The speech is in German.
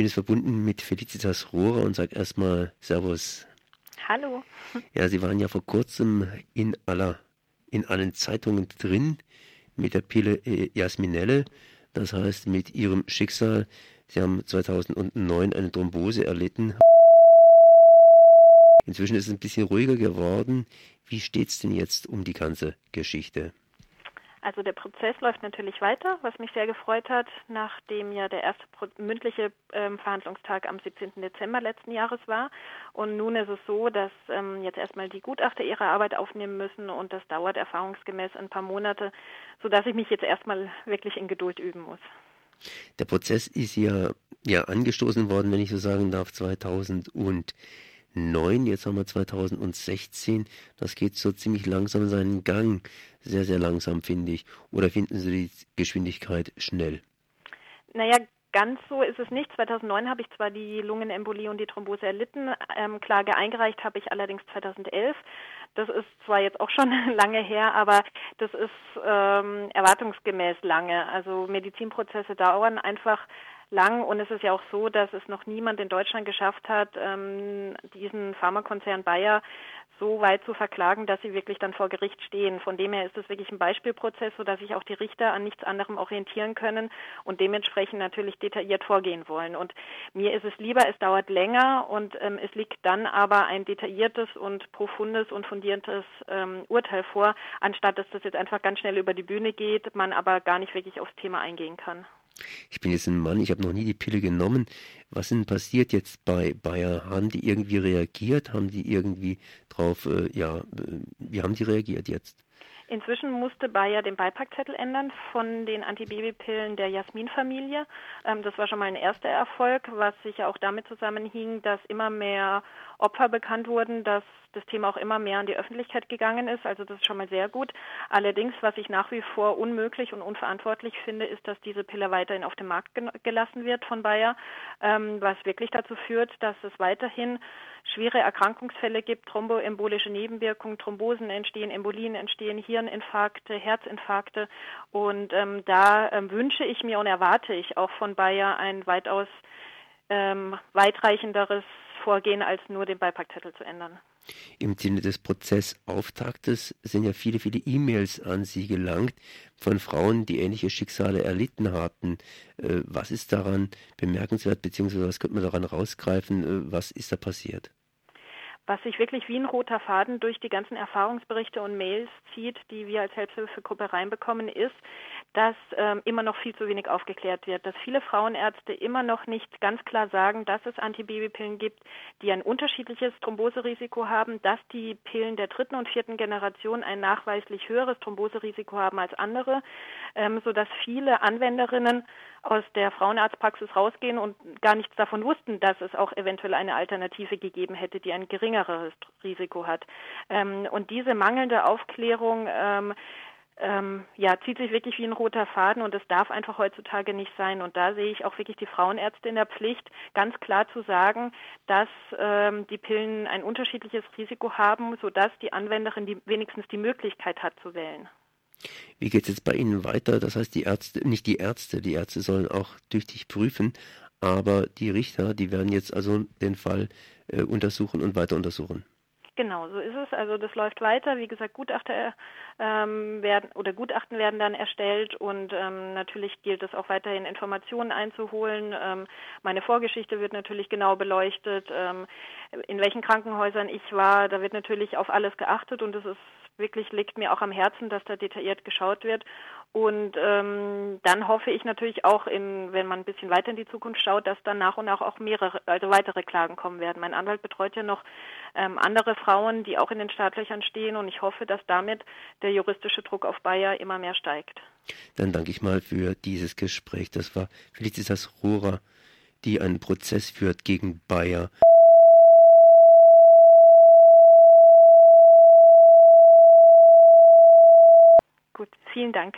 bin jetzt verbunden mit Felicitas Rohrer und sage erstmal Servus. Hallo. Ja, Sie waren ja vor kurzem in aller, in allen Zeitungen drin mit der Pille äh, Jasminelle, das heißt mit Ihrem Schicksal. Sie haben 2009 eine Thrombose erlitten. Inzwischen ist es ein bisschen ruhiger geworden. Wie steht es denn jetzt um die ganze Geschichte? Also der Prozess läuft natürlich weiter, was mich sehr gefreut hat, nachdem ja der erste mündliche ähm, Verhandlungstag am 17. Dezember letzten Jahres war. Und nun ist es so, dass ähm, jetzt erstmal die Gutachter ihre Arbeit aufnehmen müssen und das dauert erfahrungsgemäß ein paar Monate, sodass ich mich jetzt erstmal wirklich in Geduld üben muss. Der Prozess ist ja, ja angestoßen worden, wenn ich so sagen darf, 2000 und 2009, jetzt haben wir 2016. Das geht so ziemlich langsam seinen Gang. Sehr, sehr langsam, finde ich. Oder finden Sie die Geschwindigkeit schnell? Naja, Ganz so ist es nicht. 2009 habe ich zwar die Lungenembolie und die Thrombose erlitten. Ähm, Klage eingereicht habe ich allerdings 2011. Das ist zwar jetzt auch schon lange her, aber das ist ähm, erwartungsgemäß lange. Also Medizinprozesse dauern einfach lang und es ist ja auch so, dass es noch niemand in Deutschland geschafft hat, ähm, diesen Pharmakonzern Bayer so weit zu verklagen, dass sie wirklich dann vor Gericht stehen. Von dem her ist es wirklich ein Beispielprozess, sodass sich auch die Richter an nichts anderem orientieren können und dementsprechend natürlich detailliert vorgehen wollen. Und mir ist es lieber, es dauert länger und ähm, es liegt dann aber ein detailliertes und profundes und fundiertes ähm, Urteil vor, anstatt dass das jetzt einfach ganz schnell über die Bühne geht, man aber gar nicht wirklich aufs Thema eingehen kann. Ich bin jetzt ein Mann, ich habe noch nie die Pille genommen. Was ist denn passiert jetzt bei Bayer? Haben die irgendwie reagiert? Haben die irgendwie drauf, äh, ja, äh, wie haben die reagiert jetzt? Inzwischen musste Bayer den Beipackzettel ändern von den Antibabypillen der Jasmin-Familie. Ähm, das war schon mal ein erster Erfolg, was sicher auch damit zusammenhing, dass immer mehr Opfer bekannt wurden, dass das Thema auch immer mehr an die Öffentlichkeit gegangen ist. Also das ist schon mal sehr gut. Allerdings, was ich nach wie vor unmöglich und unverantwortlich finde, ist, dass diese Pille weiterhin auf den Markt gelassen wird von Bayer, ähm, was wirklich dazu führt, dass es weiterhin schwere Erkrankungsfälle gibt, thromboembolische Nebenwirkungen, Thrombosen entstehen, Embolien entstehen, Hirninfarkte, Herzinfarkte. Und ähm, da ähm, wünsche ich mir und erwarte ich auch von Bayer ein weitaus ähm, weitreichenderes Vorgehen, als nur den Beipackzettel zu ändern. Im Sinne des Prozessauftaktes sind ja viele, viele E-Mails an Sie gelangt von Frauen, die ähnliche Schicksale erlitten hatten. Äh, was ist daran bemerkenswert, beziehungsweise was könnte man daran rausgreifen? Äh, was ist da passiert? Was sich wirklich wie ein roter Faden durch die ganzen Erfahrungsberichte und Mails zieht, die wir als Selbsthilfegruppe reinbekommen, ist, dass ähm, immer noch viel zu wenig aufgeklärt wird, dass viele Frauenärzte immer noch nicht ganz klar sagen, dass es Antibabypillen gibt, die ein unterschiedliches Thromboserisiko haben, dass die Pillen der dritten und vierten Generation ein nachweislich höheres Thromboserisiko haben als andere, ähm, sodass viele Anwenderinnen aus der Frauenarztpraxis rausgehen und gar nichts davon wussten, dass es auch eventuell eine Alternative gegeben hätte, die ein geringeres Risiko hat. Ähm, und diese mangelnde Aufklärung ähm, ähm, ja, zieht sich wirklich wie ein roter Faden und es darf einfach heutzutage nicht sein. Und da sehe ich auch wirklich die Frauenärzte in der Pflicht, ganz klar zu sagen, dass ähm, die Pillen ein unterschiedliches Risiko haben, sodass die Anwenderin die, wenigstens die Möglichkeit hat zu wählen. Wie geht es jetzt bei Ihnen weiter? Das heißt, die Ärzte, nicht die Ärzte, die Ärzte sollen auch tüchtig prüfen, aber die Richter, die werden jetzt also den Fall äh, untersuchen und weiter untersuchen. Genau, so ist es. Also das läuft weiter. Wie gesagt, Gutachter ähm, werden oder Gutachten werden dann erstellt und ähm, natürlich gilt es auch weiterhin Informationen einzuholen. Ähm, meine Vorgeschichte wird natürlich genau beleuchtet. Ähm, in welchen Krankenhäusern ich war, da wird natürlich auf alles geachtet und es ist wirklich liegt mir auch am Herzen, dass da detailliert geschaut wird. Und ähm, dann hoffe ich natürlich auch, in, wenn man ein bisschen weiter in die Zukunft schaut, dass dann nach und nach auch mehrere, also weitere Klagen kommen werden. Mein Anwalt betreut ja noch ähm, andere Frauen, die auch in den Startlöchern stehen und ich hoffe, dass damit der juristische Druck auf Bayer immer mehr steigt. Dann danke ich mal für dieses Gespräch. Das war Felicitas Rohrer, die einen Prozess führt gegen Bayer. Gut, vielen Dank.